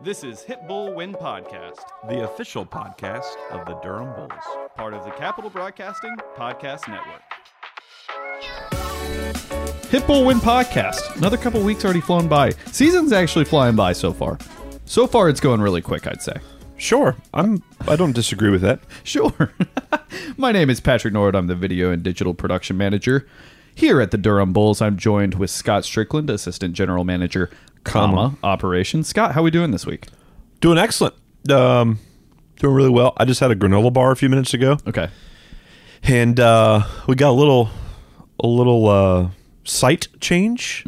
This is Hit Bull Win Podcast, the official podcast of the Durham Bulls. part of the Capital Broadcasting Podcast Network. Hit Bull Win Podcast. Another couple weeks already flown by. Season's actually flying by so far. So far, it's going really quick, I'd say. Sure, I'm. I don't disagree with that. Sure. My name is Patrick Nord. I'm the video and digital production manager. Here at the Durham Bulls, I'm joined with Scott Strickland, assistant general manager, comma, operation, Scott, how are we doing this week? Doing excellent. Um, doing really well. I just had a granola bar a few minutes ago, Okay. and uh, we got a little, a little uh, site change,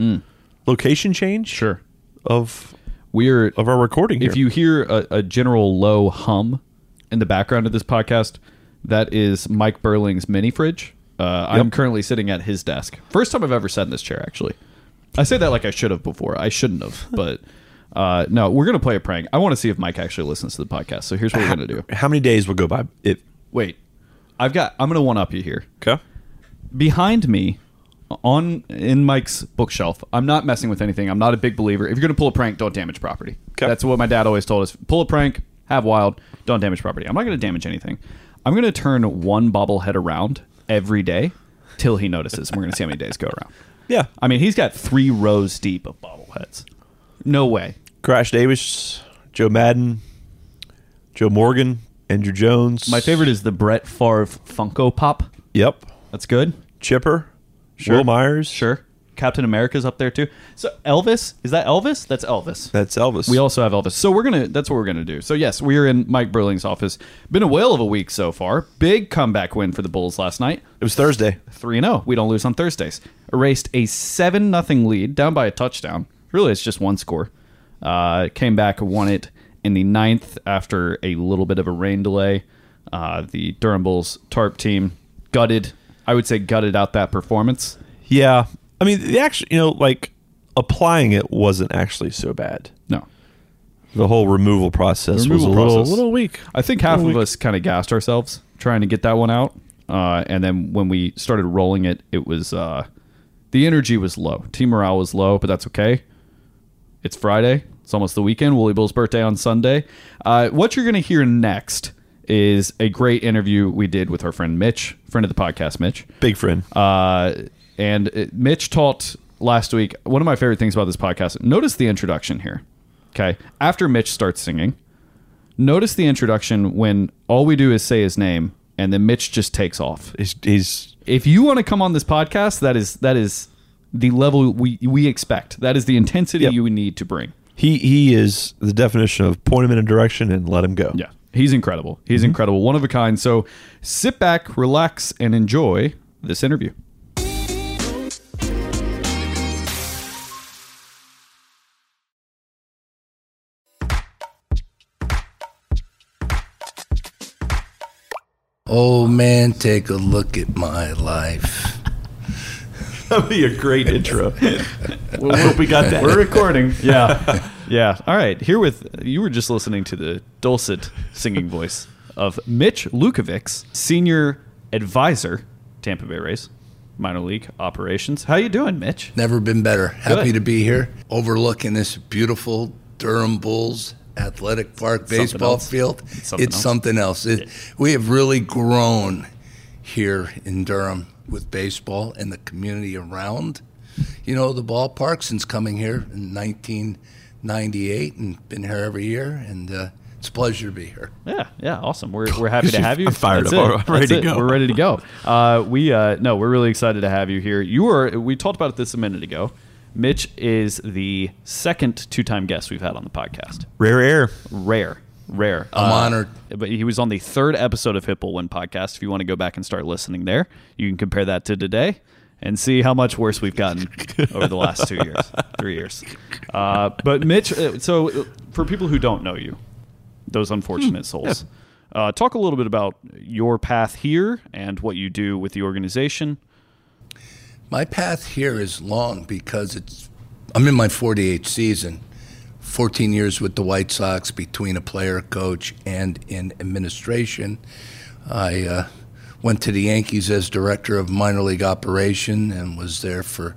location change. Sure. Of We're of our recording. if you hear a, a general low hum in the background of this podcast, that is Mike Birling's mini fridge. Uh, I'm currently sitting at his desk. First time I've ever sat in this chair, actually. I say that like I should have before. I shouldn't have, but uh, no, we're gonna play a prank. I want to see if Mike actually listens to the podcast. So here's what we're gonna do. how many days will go by? It Wait, I've got. I'm gonna one up you here. okay. Behind me, on in Mike's bookshelf. I'm not messing with anything. I'm not a big believer. If you're gonna pull a prank, don't damage property. Okay. That's what my dad always told us. Pull a prank, have wild, don't damage property. I'm not gonna damage anything. I'm gonna turn one bobblehead around every day till he notices. and We're gonna see how many days go around. Yeah. I mean, he's got three rows deep of bobbleheads. No way. Crash Davis, Joe Maddon, Joe Morgan, Andruw Jones. My favorite is the Brett Favre Funko Pop. Yep. That's good. Chipper. Sure. Wil Myers. Sure. Captain America's up there too. So Elvis, is that Elvis? That's Elvis. That's Elvis. We also have Elvis. So we're gonna that's what we're gonna do. So yes, we are in Mike Birling's office. Been a whale of a week so far. Big comeback win for the Bulls last night. it was Thursday. 3 and 0. We don't lose on Thursdays. Erased a 7 0 lead, down by a touchdown. Really, it's just one score. Uh, came back, and won it in the ninth after a little bit of a rain delay. Uh, the Durham Bulls tarp team gutted, I would say, gutted out that performance. Yeah. I mean, the actually, you know, like applying it wasn't actually so bad. No. The whole removal process removal was a little, process. little weak. I think half of us kind of gassed ourselves trying to get that one out. Uh, and then when we started rolling it, it was uh, the energy was low. Team morale was low, but that's okay. It's Friday. It's almost the weekend. Wooly Bill's birthday on Sunday. Uh, what you're going to hear next is a great interview we did with our friend Mitch, friend of the podcast, Mitch. Big friend. Uh, and it, Mitch taught last week one of my favorite things about this podcast. Notice the introduction here. Okay. After Mitch starts singing, notice the introduction when all we do is say his name and then Mitch just takes off. he's If you want to come on this podcast, that is that is the level we we expect. That is the intensity Yep. you need to bring. he he is the definition of point him in a direction and let him go. Yeah. He's incredible. He's mm-hmm. incredible. One of a kind. So sit back, relax, and enjoy this interview. Oh man, take a look at my life. That'd be a great intro. we hope we got that. We're recording. Yeah. Yeah. All right. Here with you were just listening to the dulcet singing voice of Mitch Lukevics, senior advisor, Tampa Bay Rays, minor league operations. How you doing, Mitch? Never been better. Happy Good. to be here, overlooking this beautiful Durham Bulls athletic park Something baseball else. field. It's something it's else. something else. It- We have really grown here in Durham with baseball and the community around. You know, the ballpark since coming here in 1998 and been here every year, and uh, it's a pleasure to be here. Yeah, yeah, awesome. We're, we're happy to have you. I'm fired That's up. it. I'm ready That's to it. go. We're ready to go. Uh, we uh, no, we're really excited to have you here. You were we talked about this a minute ago. Mitch is the second two-time guest we've had on the podcast. Rare air. Rare, rare. I'm honored. But he was on the third episode of Hit Bull Win podcast. If you want to go back and start listening there, you can compare that to today and see how much worse we've gotten over the last two years, three years. Uh, but Mitch, uh, so uh, for people who don't know you, those unfortunate souls, uh, talk a little bit about your path here and what you do with the organization. My path here is long because it's I'm in my 48th season. 14 years with the White Sox between a player, coach, and in administration. I uh, went to the Yankees as director of minor league operation and was there for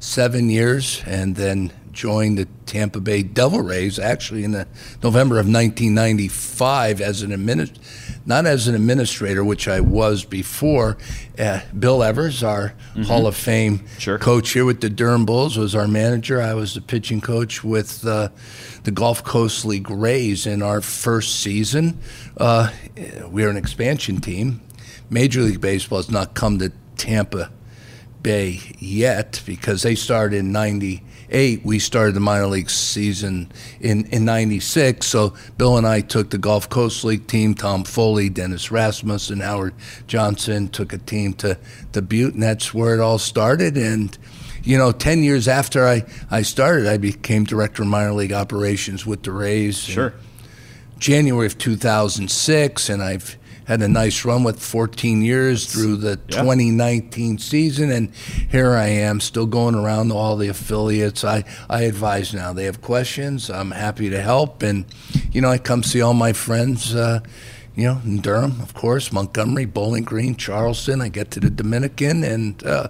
seven years, and then joined the Tampa Bay Devil Rays actually in the November of 1995 as an admin, not as an administrator, which I was before. Uh, Bill Evers, our Hall of Fame Sure. coach here with the Durham Bulls, was our manager. I was the pitching coach with uh, the Gulf Coast League Rays in our first season. Uh, we were an expansion team. Major League Baseball has not come to Tampa Bay yet because they started in 98. We started the minor league season in, in 96. So Bill and I took the Gulf Coast League team, Tom Foley, Dennis Rasmussen, Howard Johnson took a team to, to Butte, and that's where it all started. And, you know, 10 years after I, I started, I became director of minor league operations with the Rays. Sure. January of 2006, and I've had a nice run with 14 years through the Yeah. 2019 season, and here I am, still going around to all the affiliates. I, I advise now. They have questions. I'm happy to help, and you know, I come see all my friends. Uh, you know, in Durham, of course, Montgomery, Bowling Green, Charleston. I get to the Dominican, and uh,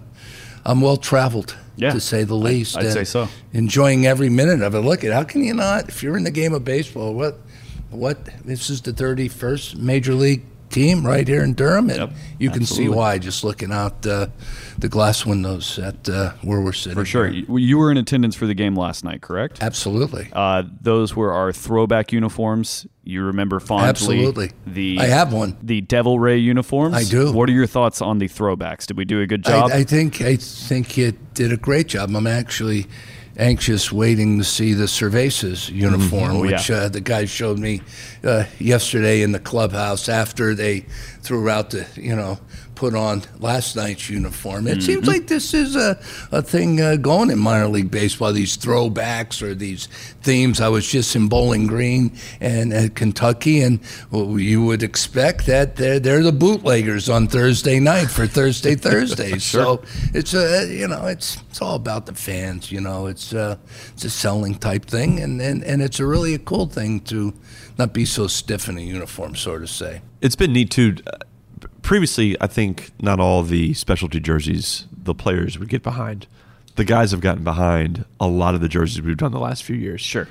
I'm well traveled, Yeah. to say the least. I'd and say so. Enjoying every minute of it. Look at how can you not? If you're in the game of baseball, what, what? This is the 31st major league team right here in Durham, and Yep, you can see why just looking out uh, the glass windows at uh, where we're sitting. For sure. You were in attendance for the game last night, correct? Absolutely. Uh, those were our throwback uniforms. You remember fondly Absolutely. the I have one. the Devil Ray uniforms. I do. What are your thoughts on the throwbacks? Did we do a good job? I, I think I think you did a great job. I'm actually anxious, waiting to see the Cervezas uniform, Oh, yeah. which uh, the guy showed me uh, yesterday in the clubhouse after they threw out the you know put on last night's uniform. It Mm-hmm. seems like this is a, a thing uh, going in minor league baseball. These throwbacks or these themes. I was just in Bowling Green and uh, Kentucky, and well, you would expect that they're, they're the bootleggers on Thursday night for Thursday Thursdays. So it's a you know it's it's all about the fans. You know it's uh, it's a selling type thing, and, and and it's a really a cool thing to not be so stiff in a uniform, so to say. It's been neat too. Previously, I think not all the specialty jerseys the players would get behind. The guys have gotten behind a lot of the jerseys we've done the last few years. sure.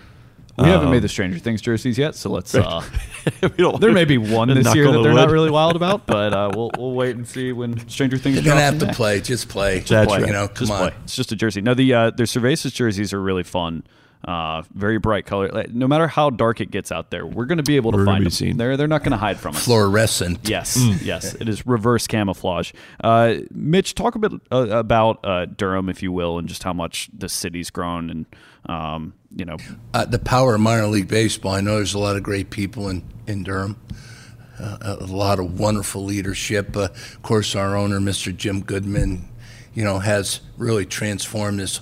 We haven't Um, made the Stranger Things jerseys yet, so let's. Uh, We don't- there may be one this year on that the they're not really wild about, but uh, we'll we'll wait and see when Stranger Things. You're gonna have to May. play, just play. That's play, right. You know, come Just on. play. It's just a jersey. No, the uh, their Cervezas jerseys are really fun. Uh, very bright color. No matter how dark it gets out there, we're going to be able to We're find them. seen. They're they're not going to hide from us. Fluorescent. Yes, yes, it is reverse camouflage. Uh, Mitch, talk a bit uh, about uh, Durham, if you will, and just how much the city's grown, and um, you know, uh, the power of minor league baseball. I know there's a lot of great people in in Durham. Uh, a lot of wonderful leadership. Uh, of course, our owner, Mr. Jim Goodmon, you know, has really transformed this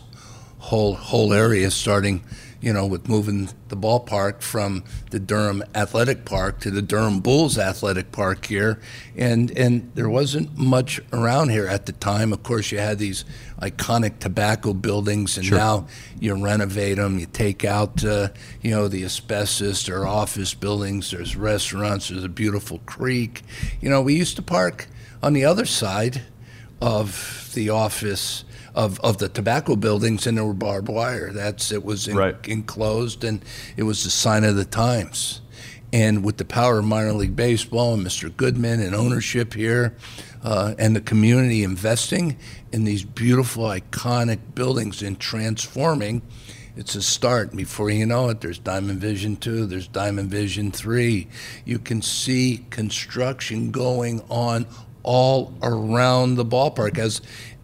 whole whole area. Starting, you know, with moving the ballpark from the Durham Athletic Park to the Durham Bulls Athletic Park here, and and there wasn't much around here at the time. Of course, you had these iconic tobacco buildings, and now you renovate them. You take out, uh, you know, the asbestos. There are office buildings. There's restaurants. There's a beautiful creek. You know, we used to park on the other side of the office of, of the tobacco buildings and there were barbed wire. That's it was en- Right. enclosed and it was the sign of the times. And with the power of minor league baseball and Mr. Goodmon and ownership here, uh, and the community investing in these beautiful, iconic buildings and transforming, it's a start. Before you know it, there's Diamond Vision 2, there's Diamond Vision 3. You can see construction going on all around the ballpark. As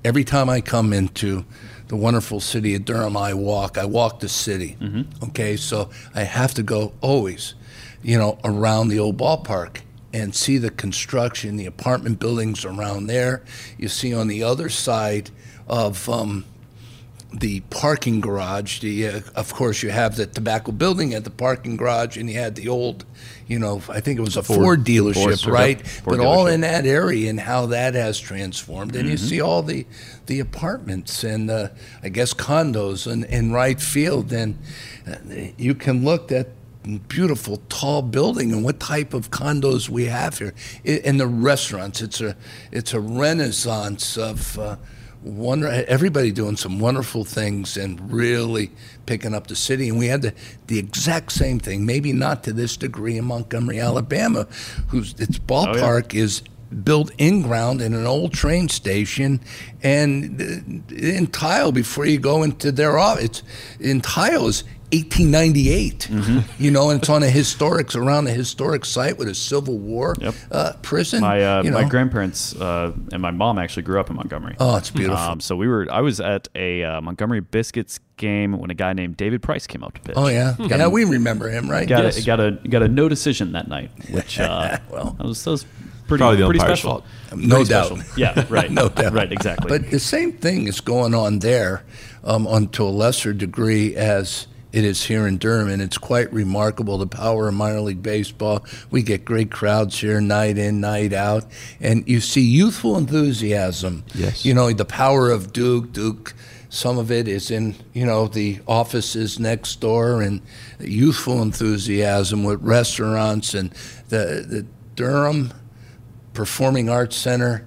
every time I come into the wonderful city of Durham, I walk. I walk the city. Okay, so I have to go always, you know, around the old ballpark and see the construction, the apartment buildings around there. You see on the other side of um, the parking garage. The, uh, of course, you have the tobacco building at the parking garage, and you had the old, you know, I think it was a Ford, dealership, Ford, right? Ford but all in that area and how that has transformed. And you see all the the apartments and uh, I guess condos in, in right field, and uh, you can look at that beautiful tall building and what type of condos we have here and the restaurants it's a it's a renaissance of uh, wonder everybody doing some wonderful things and really picking up the city. And we had the, the exact same thing, maybe not to this degree in Montgomery, Alabama, whose its ballpark is built in ground in an old train station and uh, in tile before you go into their office. In tile is 1898. You know, and it's on a historic around a historic site with a Civil War Yep. uh, prison. My uh, you my grandparents uh, and my mom actually grew up in Montgomery. Oh, it's beautiful. Um, so we were. I was at a uh, Montgomery Biscuits game when a guy named David Price came up to pitch. oh yeah, yeah. We remember him, right? got Yes. a, got a got a no decision that night, which uh, Well. that was, that was pretty Probably the pretty special. fault. No Pretty doubt. special. Yeah, right. no doubt. Right, exactly. But the same thing is going on there, um, on to a lesser degree as it is here in Durham, and it's quite remarkable the power of minor league baseball. We get great crowds here, night in, night out, and you see youthful enthusiasm. Yes. You know the power of Duke. Duke. Some of it is in you know the offices next door, and youthful enthusiasm with restaurants and the the Durham Performing Arts Center.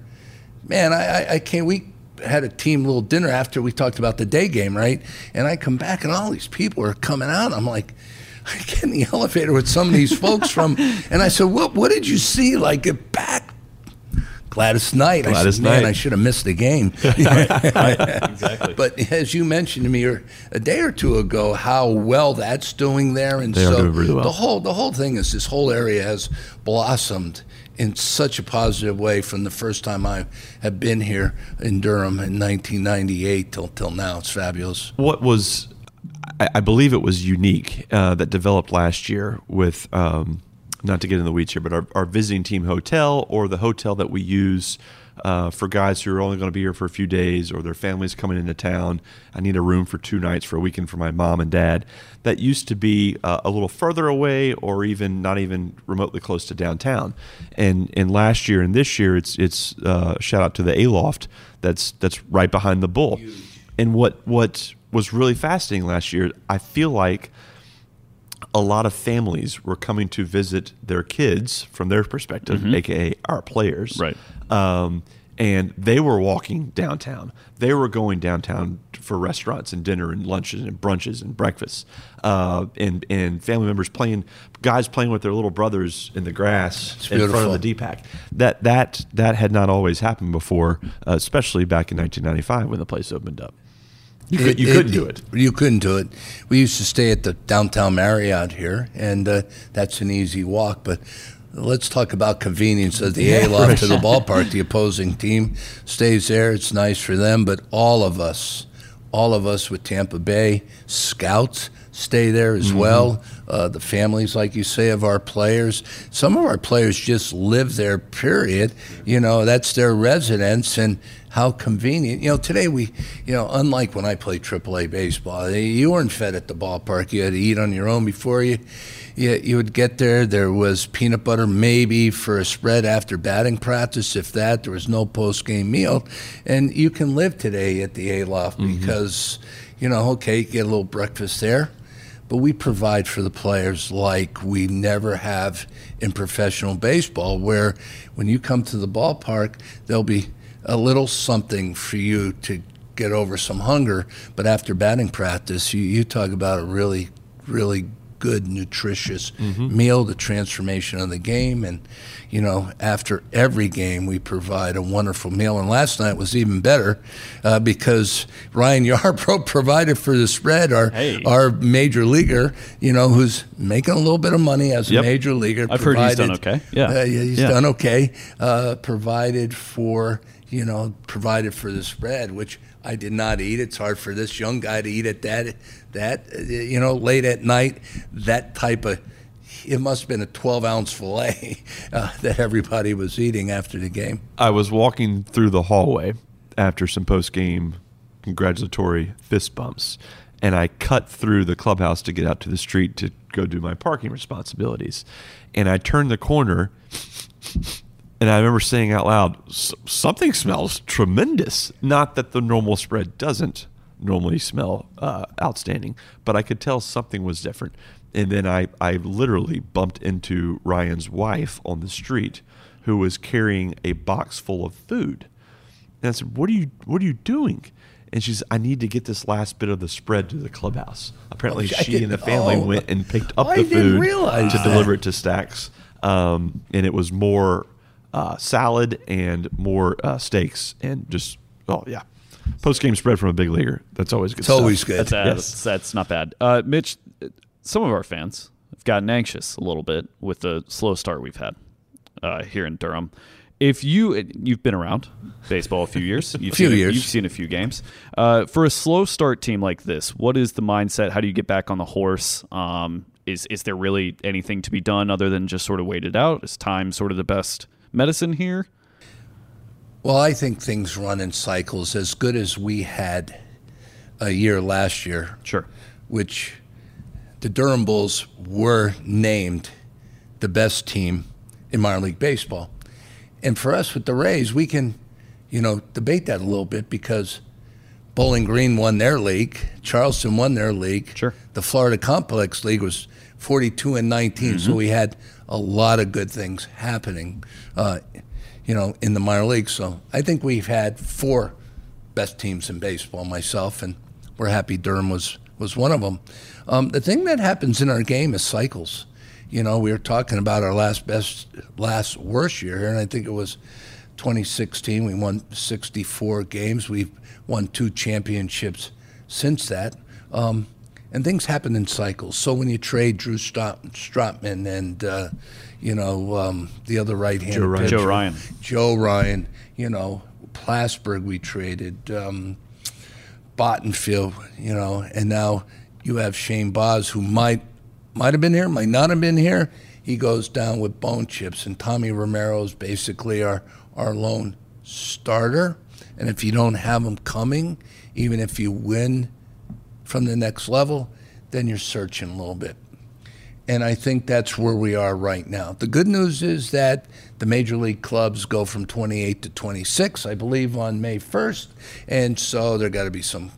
Man, I, I, I can't. We had a team little dinner after we talked about the day game, right? And I come back and all these people are coming out. I'm like, I get in the elevator with some of these folks from, and I said, "What? What did you see? Like get back." Gladys Knight. I Gladys said, man, Knight. I should have missed the game. exactly. But as you mentioned to me er, a day or two ago, how well that's doing there, and They so really well. the whole the whole thing is this whole area has blossomed in such a positive way from the first time I have been here in Durham in 1998 till till now. It's fabulous. what was I, believe it was unique uh, that developed last year with um, not to get in the weeds here, but our, our visiting team hotel or the hotel that we use uh, for guys who are only going to be here for a few days or their families coming into town. I need a room for two nights for a weekend for my mom and dad. That used to be uh, a little further away or even not even remotely close to downtown. And and last year and this year, it's it's uh, shout out to the Aloft that's that's right behind the Bull. And what what was really fascinating last year, I feel like a lot of families were coming to visit their kids from their perspective, aka our players. Right. Um, and they were walking downtown. They were going downtown for restaurants and dinner and lunches and brunches and breakfasts. Uh, and and family members playing, guys playing with their little brothers in the grass in front of the DPAC. That that that had not always happened before, uh, especially back in 1995 when the place opened up. You, could, you couldn't do it. You couldn't do it. We used to stay at the downtown Marriott here, and uh, that's an easy walk. But let's talk about convenience of the Aloft to the ballpark. The opposing team stays there. It's nice for them, but all of us, all of us with Tampa Bay scouts stay there as mm-hmm. well. Uh, the families, like you say, of our players. Some of our players just live there. Period. You know, that's their residence, and how convenient. You know, today we, you know, unlike when I played AAA baseball, eh, you weren't fed at the ballpark. You had to eat on your own before you. You, you would get there. There was peanut butter, maybe for a spread after batting practice, if that. There was no post game meal, and you can live today at the Aloft mm-hmm. because, you know, okay, get a little breakfast there, but we provide for the players like we never have in professional baseball, where when you come to the ballpark, there'll be a little something for you to get over some hunger. But after batting practice, you, you talk about a really, really good, nutritious meal, the transformation of the game. And, you know, after every game, we provide a wonderful meal. And last night was even better uh, because Ryan Yarbrough provided for the spread, our, Hey. our major leaguer, you know, who's making a little bit of money as a major leaguer. I've heard he's done okay. Yeah. Uh, yeah, he's Yeah. done okay. Uh, provided for, you know, provided for the spread, which I did not eat. It's hard for this young guy to eat at that, that you know, late at night. That type of, it must have been a 12 ounce fillet uh, that everybody was eating after the game. I was walking through the hallway after some post game congratulatory fist bumps, and I cut through the clubhouse to get out to the street to go do my parking responsibilities. And I turned the corner, and I remember saying out loud, "S- Something smells tremendous. Not that the normal spread doesn't normally smell uh, outstanding, but I could tell something was different. And then I, I literally bumped into Ryan's wife on the street who was carrying a box full of food And I said, "What are you What are you doing?" And she's, "I need to get this last bit of the spread to the clubhouse." Apparently, Oh, she and the family oh. went and picked up the food to that. deliver it to Stacks. Um, and it was more uh, salad and more uh, steaks and just oh yeah, post game spread from a big leaguer. That's always good. It's always good. That's, uh, Yes. that's that's not bad. Uh, Mitch, some of our fans have gotten anxious a little bit with the slow start we've had uh, here in Durham. If you you've been around baseball a few years, you've Few seen years. you've seen a few games. Uh, for a slow start team like this, what is the mindset? How do you get back on the horse? Um, is is there really anything to be done other than just sort of wait it out? Is time sort of the best medicine here? Well, I think things run in cycles. As good as we had a year last year, Sure. which the Durham Bulls were named the best team in minor league baseball. And for us with the Rays, we can, you know, debate that a little bit because Bowling Green won their league, Charleston won their league. Sure. The Florida Complex League was 42 and 19, so we had a lot of good things happening, uh, you know, in the minor leagues. So I think we've had four best teams in baseball, myself, and we're happy Durham was was one of them. Um, the thing that happens in our game is cycles. You know, we were talking about our last best, last worst year here, and I think it was 2016. We won 64 games. We've won two championships since that. Um, and things happen in cycles. So when you trade Drew Strot- Strotman and, uh, you know, um, the other right hand Joe Ryan. Joe Ryan. Joe Ryan, you know, Plasberg we traded, um, Bottenfield, you know, and now you have Shane Baz who might might have been here, might not have been here. He goes down with bone chips, and Tommy Romero is basically our our lone starter. And if you don't have him coming, even if you win from the next level, then you're searching a little bit. And I think that's where we are right now. The good news is that the major league clubs go from 28 to 26, I believe, on May 1st. And so there got to be some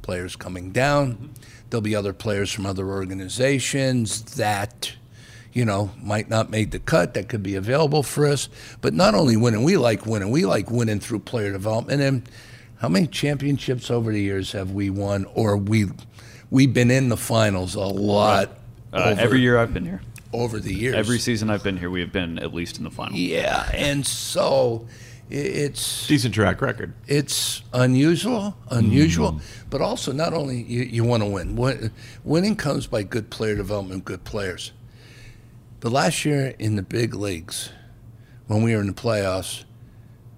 players coming down. There'll be other players from other organizations that, you know, might not make the cut that could be available for us. But not only winning, we like winning. We like winning through player development. And how many championships over the years have we won or we we've been in the finals a lot Uh, over, every year I've been here. over the years. Every season I've been here, we have been at least in the finals. yeah, and so i- it's Decent track record. it's unusual, unusual, but also not only you, you want to win. Win- Winning comes by good player development, good players. But last year in the big leagues, when we were in the playoffs,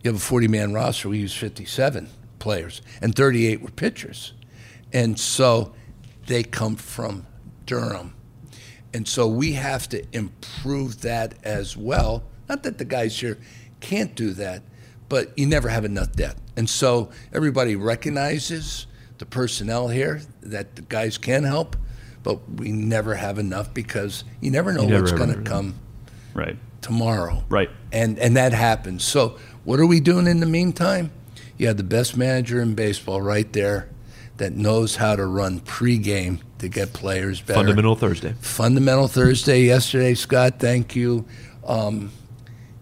you have a 40 man roster. We used 57 players, and 38 were pitchers. And so they come from Durham. And so we have to improve that as well. Not that the guys here can't do that, but you never have enough depth. And so everybody recognizes the personnel here that the guys can help, but we never have enough because you never know You never what's going to come Right. tomorrow. Right. And and that happens. So what are we doing in the meantime? You had the best manager in baseball right there that knows how to run pregame to get players better. Fundamental Thursday. Fundamental Thursday yesterday, Scott. Thank you. Um,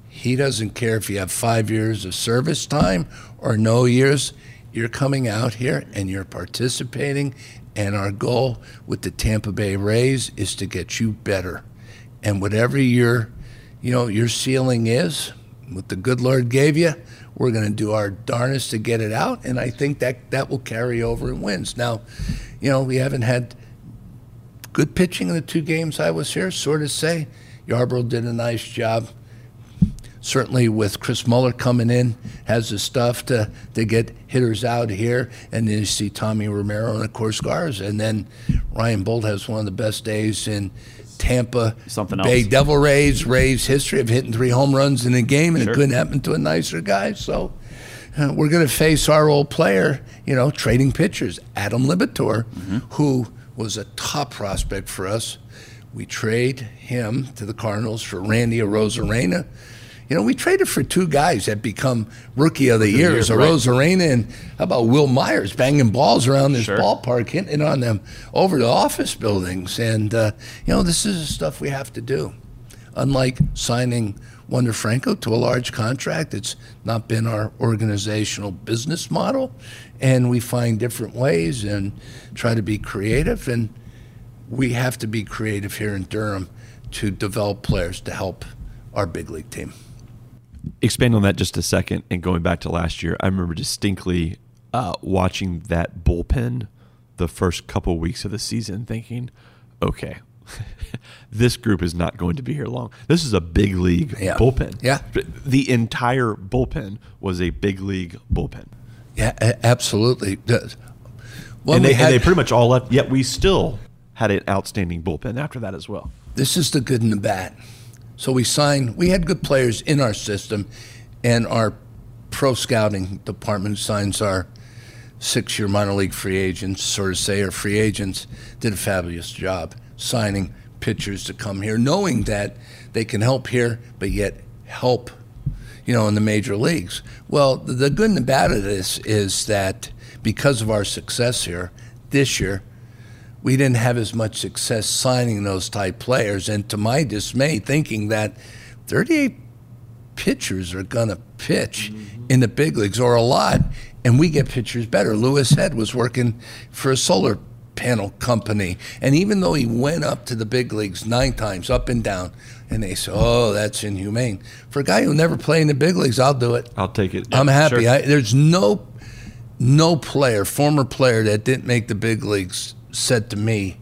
he doesn't care if you have five years of service time or no years. You're coming out here and you're participating. And our goal with the Tampa Bay Rays is to get you better. And whatever your, you know, your ceiling is, what the good Lord gave you, we're going to do our darnest to get it out. And I think that that will carry over and wins. Now, you know, we haven't had good pitching in the two games I was here, sort of say. Yarbrough did a nice job. Certainly, with Chris Muller coming in, has the stuff to, to get hitters out here. And then you see Tommy Romero and, of course, Garza. And then Ryan Boldt has one of the best days in Tampa Something Bay else. Devil Rays, Rays history of hitting three home runs in a game, and Sure. it couldn't happen to a nicer guy. So uh, we're going to face our old player, you know, trading pitchers, Adam Liberatore, who was a top prospect for us. We trade him to the Cardinals for Randy Arozarena. You know, we traded for two guys that become rookie of the years, year, right. Arozarena and how about Wil Myers banging balls around this Sure. ballpark, hitting on them over the office buildings. And, uh, you know, this is the stuff we have to do. Unlike signing Wander Franco to a large contract. It's not been our organizational business model, and we find different ways and try to be creative. And we have to be creative here in Durham to develop players to help our big league team. Expand on that just a second and going back to last year, I remember distinctly uh, watching that bullpen the first couple weeks of the season, thinking, okay, this group is not going to be here long. This is a big league Yeah. bullpen. Yeah. The entire bullpen was a big league bullpen. Yeah, absolutely. Well, and, they, had- and they pretty much all left, yet we still had an outstanding bullpen after that as well. this is the good and the bad. So we signed, we had good players in our system, and our pro scouting department signs our six year minor league free agents, sort of say, or free agents, did a fabulous job signing pitchers to come here, knowing that they can help here, but yet help, you know, in the major leagues. Well, the, the good and the bad of this is that because of our success here this year, we didn't have as much success signing those type players. And to my dismay, thinking that 38 pitchers are going to pitch mm-hmm. in the big leagues or a lot, and we get pitchers better. Louis Head was working for a solar panel company, and even though he went up to the big leagues nine times, up and down, and they said, "Oh, that's inhumane." For a guy who never played in the big leagues, I'll do it. I'll take it. I'm happy. Sure. I, there's no no player, former player that didn't make the big leagues said to me,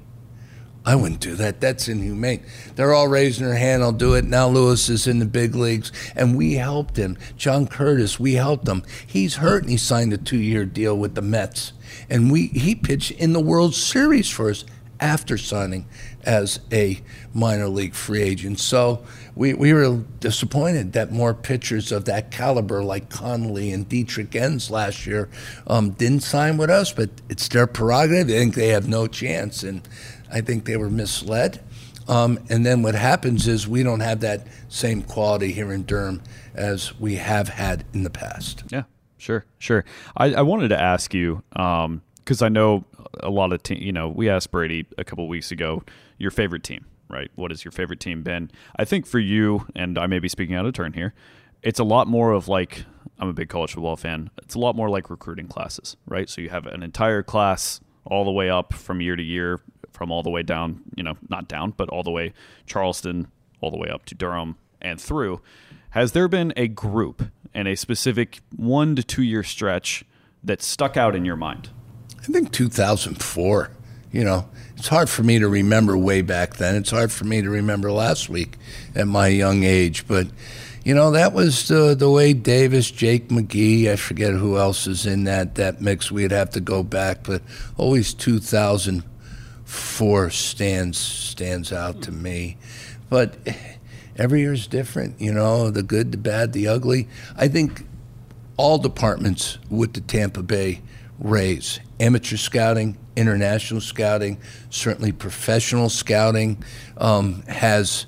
I wouldn't do that. That's inhumane. They're all raising their hand. I'll do it. Now Louis is in the big leagues, and we helped him. John Curtiss, we helped him. He's hurt, and he signed a two-year deal with the Mets, and we he pitched in the World Series for us after signing as a minor league free agent. So we, we were disappointed that more pitchers of that caliber, like Connolly and Dietrich Enns last year, um, didn't sign with us. But it's their prerogative. They think they have no chance, and I think they were misled. Um, and then what happens is we don't have that same quality here in Durham as we have had in the past. Yeah, sure, sure. I, I wanted to ask you because I know a lot of te- you know we asked Brady a couple weeks ago your favorite team, right? What has your favorite team been? I think for you, and I may be speaking out of turn here, it's a lot more of like I'm a big college football fan. It's a lot more like recruiting classes, right? So you have an entire class all the way up from year to year, from all the way down, you know, not down, but all the way Charleston, all the way up to Durham and through. Has there been a group and a specific one to two year stretch that stuck out in your mind? I think 2004. You know, it's hard for me to remember way back then. It's hard for me to remember last week at my young age. But, you know, that was the, the Wade Davis, Jake McGee, I forget who else is in that, that mix. We'd have to go back. But always 2004 stands, stands out to me. But every year's different, you know, the good, the bad, the ugly. I think all departments with the Tampa Bay Rays amateur scouting, international scouting, certainly professional scouting um, has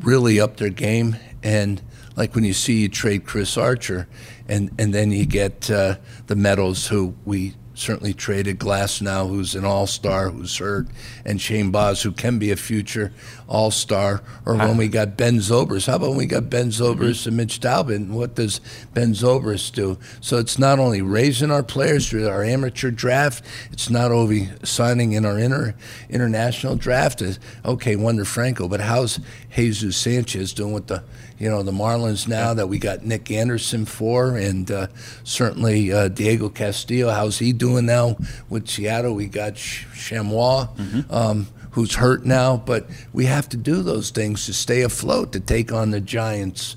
really upped their game. And like when you see you trade Chris Archer, and, and then you get uh, the Meadows who we certainly traded Glasnow, who's an all star, who's hurt, and Shane Baz, who can be a future all star. Or when we got Ben Zobrist. How about when we got Ben Zobrist and Mitch? And what does Ben Zobrist do? So it's not only raising our players through our amateur draft, it's not only signing in our inter, international draft. Okay, Wander Franco, but how's Jesus Sanchez doing with the you know the Marlins now that we got Nick Anderson for, and uh, certainly uh, Diego Castillo. How's he doing now with Seattle? We got Chargois, um, who's hurt now, but we have to do those things to stay afloat to take on the Giants.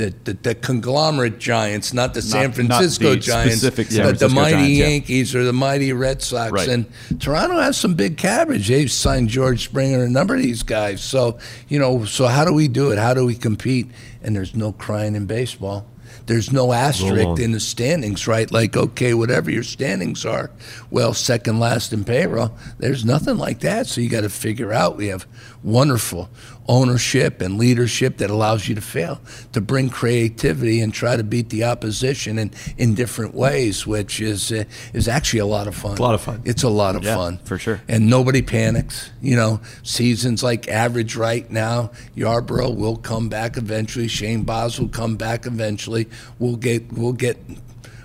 The, the, the conglomerate giants, not the San Not- not Francisco the Giants, but the mighty Giants, yeah. Yankees or the mighty Red Sox. Right. And Toronto has some big cabbage. They've signed George Springer and a number of these guys. So, you know, so how do we do it? How do we compete? And there's no crying in baseball. There's no asterisk in the standings, right? Like, okay, whatever your standings are, well, second last in payroll. There's nothing like that. So you got to figure out. We have wonderful ownership and leadership that allows you to fail, to bring creativity and try to beat the opposition in, in different ways, which is uh, is actually a lot of fun. a lot of fun. It's a lot of Yeah, fun for sure. and nobody panics. You know, seasons like average right now. Yarbrough will come back eventually. Shane Baz will come back eventually. We'll get we'll get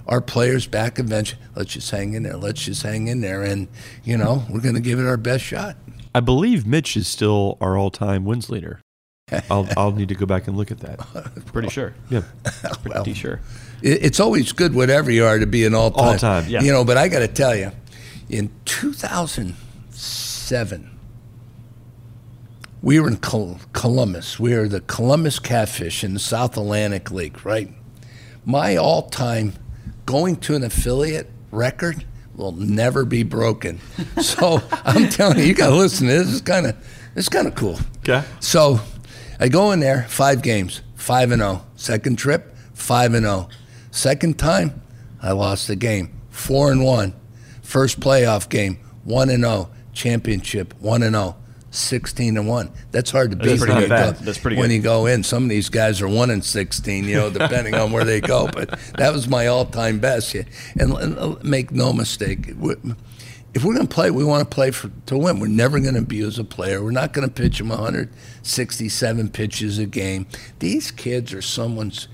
our players back eventually. Let's just hang in there. Let's just hang in there, and you know we're going to give it our best shot. I believe Mitch is still our all-time wins leader. I'll I'll need to go back and look at that. Pretty sure. Yeah. Pretty sure. It's always good, whatever you are, to be an all time. All-time, yeah. You know, but I got to tell you, in 2007, we were in Col- Columbus. We were the Columbus Catfish in the South Atlantic League, right? My all time going to an affiliate record will never be broken. So I'm telling you, you got to listen to this. It's kind of it's kind of cool. Okay. So I go in there, five games, five and zero. Second trip, five and zero. Second time, I lost the game, four and one. First playoff game, one and zero. Championship, one and zero. 16 and 1. That's hard to beat pretty when, good. you, go, That's pretty when good. you go in. Some of these guys are 1 and 16, you know, depending on where they go. But that was my all time best. Yeah. And, and uh, make no mistake, if we're going to play, we want to play for, to win. We're never going to abuse a player. We're not going to pitch them 167 pitches a game. These kids are someone's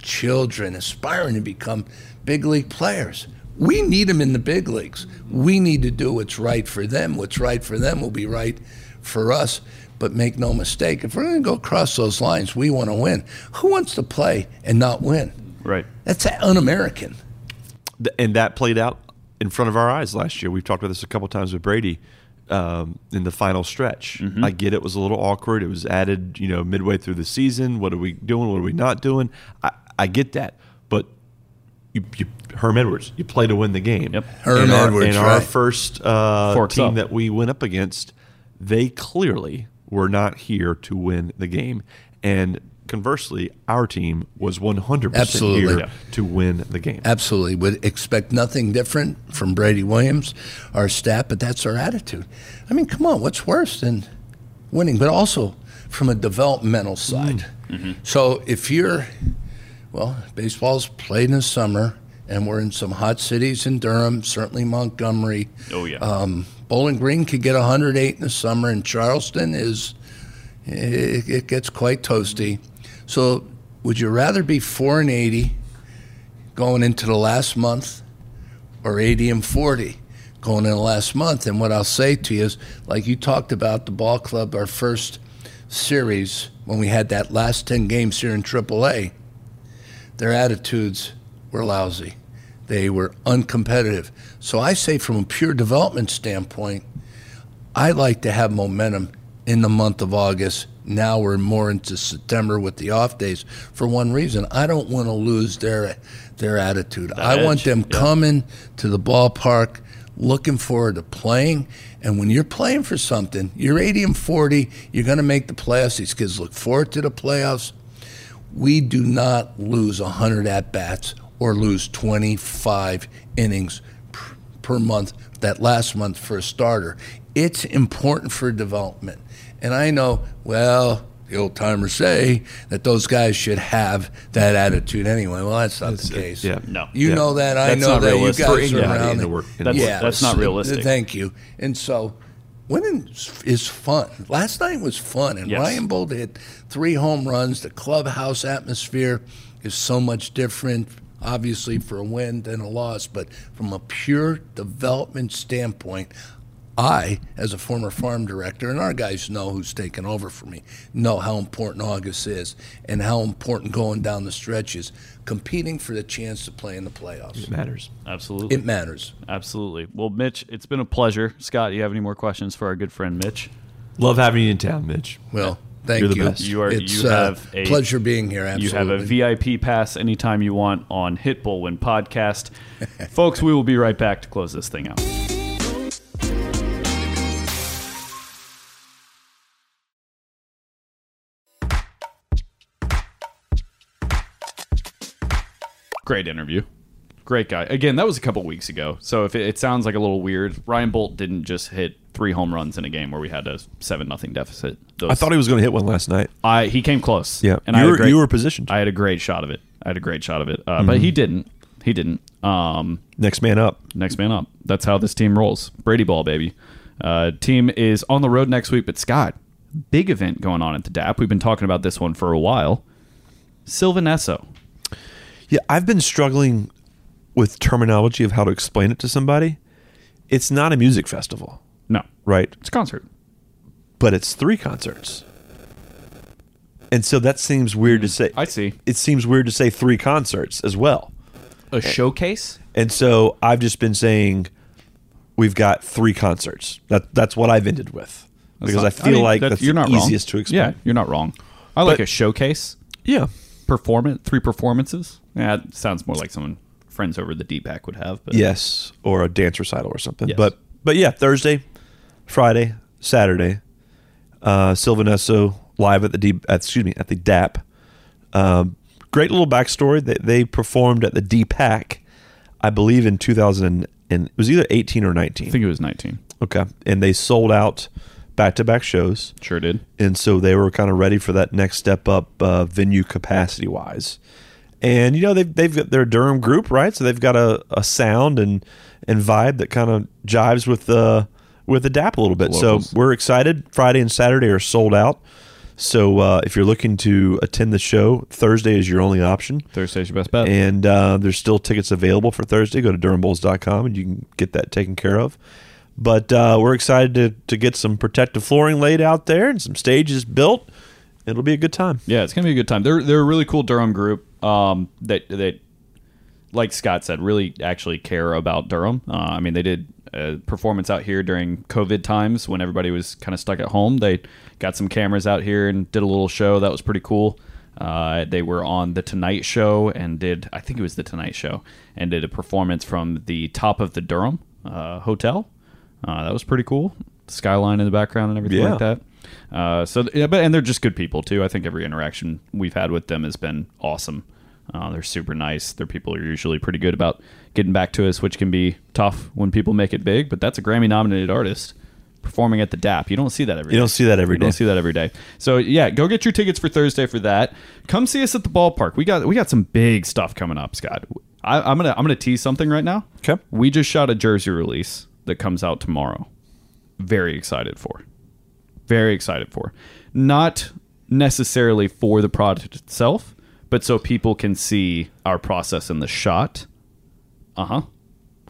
children aspiring to become big league players. We need them in the big leagues. We need to do what's right for them. What's right for them will be right for us. But make no mistake, if we're going to go across those lines, we want to win. Who wants to play and not win? Right. That's un-American. And that played out in front of our eyes last year. We've talked about this a couple times with Brady um, in the final stretch. I get it was a little awkward. It was added, you know, midway through the season. What are we doing? What are we not doing? I, I get that, but you, you, Herm Edwards, you play to win the game. Yep. Herm and our, Edwards, and our right. first uh, Forks team up. that we went up against, they clearly were not here to win the game, and conversely, our team was 100% Absolutely. here Yeah. to win the game. Absolutely. Would expect nothing different from Brady Williams, our staff, but that's our attitude. I mean, come on, what's worse than winning? But also from a developmental side. So if you're, well, baseball's played in the summer, and we're in some hot cities in Durham, certainly Montgomery. Oh, yeah. Um, Bowling Green could get 108 in the summer, and Charleston is it, it gets quite toasty. So, would you rather be four and 80 going into the last month, or 80 and 40 going in the last month? And what I'll say to you is, like you talked about the ball club, our first series when we had that last 10 games here in AAA, their attitudes were lousy. They were uncompetitive. So I say, from a pure development standpoint, I like to have momentum in the month of August. Now we're more into September with the off days for one reason. I don't want to lose their their attitude. I want them yeah. coming to the ballpark looking forward to playing. And when you're playing for something, you're 80 and 40, you're going to make the playoffs. These kids look forward to the playoffs we do not lose 100 at bats or lose 25 innings per, per month that last month for a starter. It's important for development. And I know, well, the old timers say that those guys should have that attitude anyway. Well, that's not the uh, case. yeah. No. You Yeah. know that. I That's know not that realistic. you For guys are anybody around. in the work- in That's- yeah, that's not realistic. Thank you. And so, winning is fun. Last night was fun, and Yes. Ryan Boldt hit three home runs. The clubhouse atmosphere is so much different, obviously, for a win than a loss. But from a pure development standpoint, I, as a former farm director, and our guys know who's taken over for me, know how important August is and how important going down the stretch is, competing for the chance to play in the playoffs. It matters. Absolutely. It matters. Absolutely. Well, Mitch, it's been a pleasure. Scott, you have any more questions for our good friend Mitch? Love having you in town, Mitch. Well, thank You're the you. best. You are- It's you uh, a- pleasure being here. Absolutely. You have a VIP pass anytime you want on Hit Bull Win podcast. Folks, we will be right back to close this thing out. Great interview. Great guy. Again, that was a couple weeks ago. So if it, it sounds like a little weird, Ryan Boldt didn't just hit three home runs in a game where we had a seven nothing deficit. Those, I thought he was going to hit one last night. I he came close. Yeah, and you I were, great, you were positioned. I had a great shot of it. I had a great shot of it, uh, but he didn't. He didn't. Um, Next man up. next man up. That's how this team rolls. Brady ball, baby. Uh, team is on the road next week, but Scott, big event going on at the DAP. We've been talking about this one for a while. Sylvan Esso. Yeah, I've been struggling with terminology of how to explain it to somebody. It's not a music festival, No, right? it's a concert. But it's three concerts. And so that seems weird to say. I see. It seems weird to say three concerts as well. A showcase? And so I've just been saying we've got three concerts. That that's what I've ended with. because not- I feel mean, like that- that's you're the not wrong. easiest to explain. Yeah, you're not wrong. I like a showcase. Yeah. Performance, three performances. Yeah, it sounds more like someone friends over the DPAC would have. But Yes, or a dance recital or something. Yes. But but yeah, Thursday, Friday, Saturday, uh, Sylvan Esso live at the D, at, excuse me at the DAP. Um, great little backstory. They they performed at the DPAC, I believe in 2000 and it was either 18 or 19. I think it was 19. okay, and they sold out back to back shows. Sure did. and so they were kind of ready for that next step up uh, venue capacity wise. And you know they've they've got their Durham group right, so they've got a, a sound and and vibe that kind of jives with the with the DAP a little bit. Locals. So we're excited. Friday and Saturday are sold out. So uh, if you're looking to attend the show, Thursday is your only option. Thursday's your best bet. And uh, there's still tickets available for Thursday. Go to DurhamBulls.com and you can get that taken care of. But uh, we're excited to, to get some protective flooring laid out there and some stages built. It'll be a good time. Yeah, it's gonna be a good time. They're they're a really cool Durham group. Um, that that like Scott said, really actually care about Durham. Uh, I mean, they did a performance out here during COVID times when everybody was kind of stuck at home. They got some cameras out here and did a little show that was pretty cool. Uh, they were on the Tonight Show and did I think it was the Tonight Show and did a performance from the top of the Durham uh, hotel. Uh, that was pretty cool. Skyline in the background and everything Yeah. like that. Uh, so yeah, but and they're just good people too. I think every interaction we've had with them has been awesome. Uh, they're super nice. Their people are usually pretty good about getting back to us, which can be tough when people make it big. But that's a Grammy nominated artist performing at the DAP. You don't see that every You day. don't see that every You don't see that every day. So yeah, go get your tickets for Thursday for that. Come see us at the ballpark. We got we got some big stuff coming up, Scott. I, I'm gonna I'm gonna tease something right now. Okay. We just shot a jersey release that comes out tomorrow. Very excited for. Very excited for. Not necessarily for the product itself, but so people can see our process in the shot. Uh huh.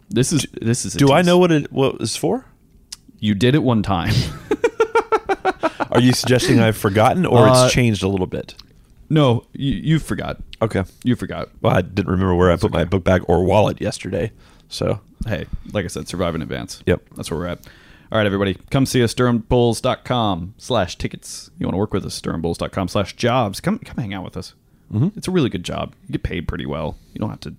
This is this is. Do I know what it what it's for? you did it one time? Are you suggesting I've forgotten or Uh, it's changed a little bit? no, you, you forgot. Okay. You forgot. Well, I didn't remember where I put my book bag or wallet yesterday. So hey, like I said, survive in advance. Yep. That's where we're at. All right, everybody, come see us, durhambulls.com slash tickets. You want to work with us, durhambulls.com slash jobs. Come come hang out with us. Mm-hmm. It's a really good job. You get paid pretty well. You don't have to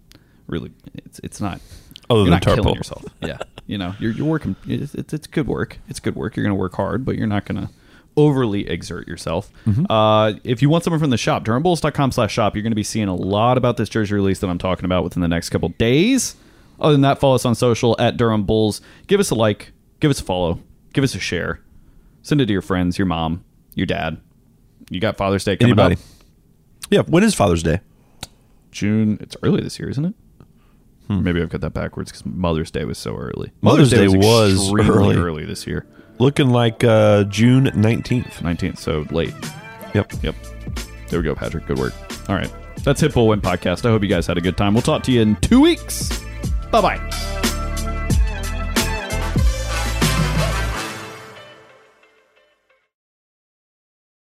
really, it's, it's not, Other you're than not killing yourself. Yeah. You know, you're, you're working, it's, it's, it's good work. It's good work. You're going to work hard, but you're not going to overly exert yourself. Mm-hmm. Uh, if you want something from the shop, durhambulls.com slash shop, you're going to be seeing a lot about this jersey release that I'm talking about within the next couple days. Other than that, follow us on social at Durham Bulls. Give us a like, give us a follow, give us a share. Send it to your friends, your mom, your dad. You got Father's Day coming anybody. up. Yeah. When is Father's Day? June. It's early this year, isn't it? Maybe I've got that backwards because Mother's Day was so early. Hmm. Mother's Day was extremely early. early this year, Looking like uh, June 19th. 19th, so late. Yep. Yep. There we go, Patrick. Good work. All right. That's Hit Bull Win Podcast. I hope you guys had a good time. We'll talk to you in two weeks. Bye bye.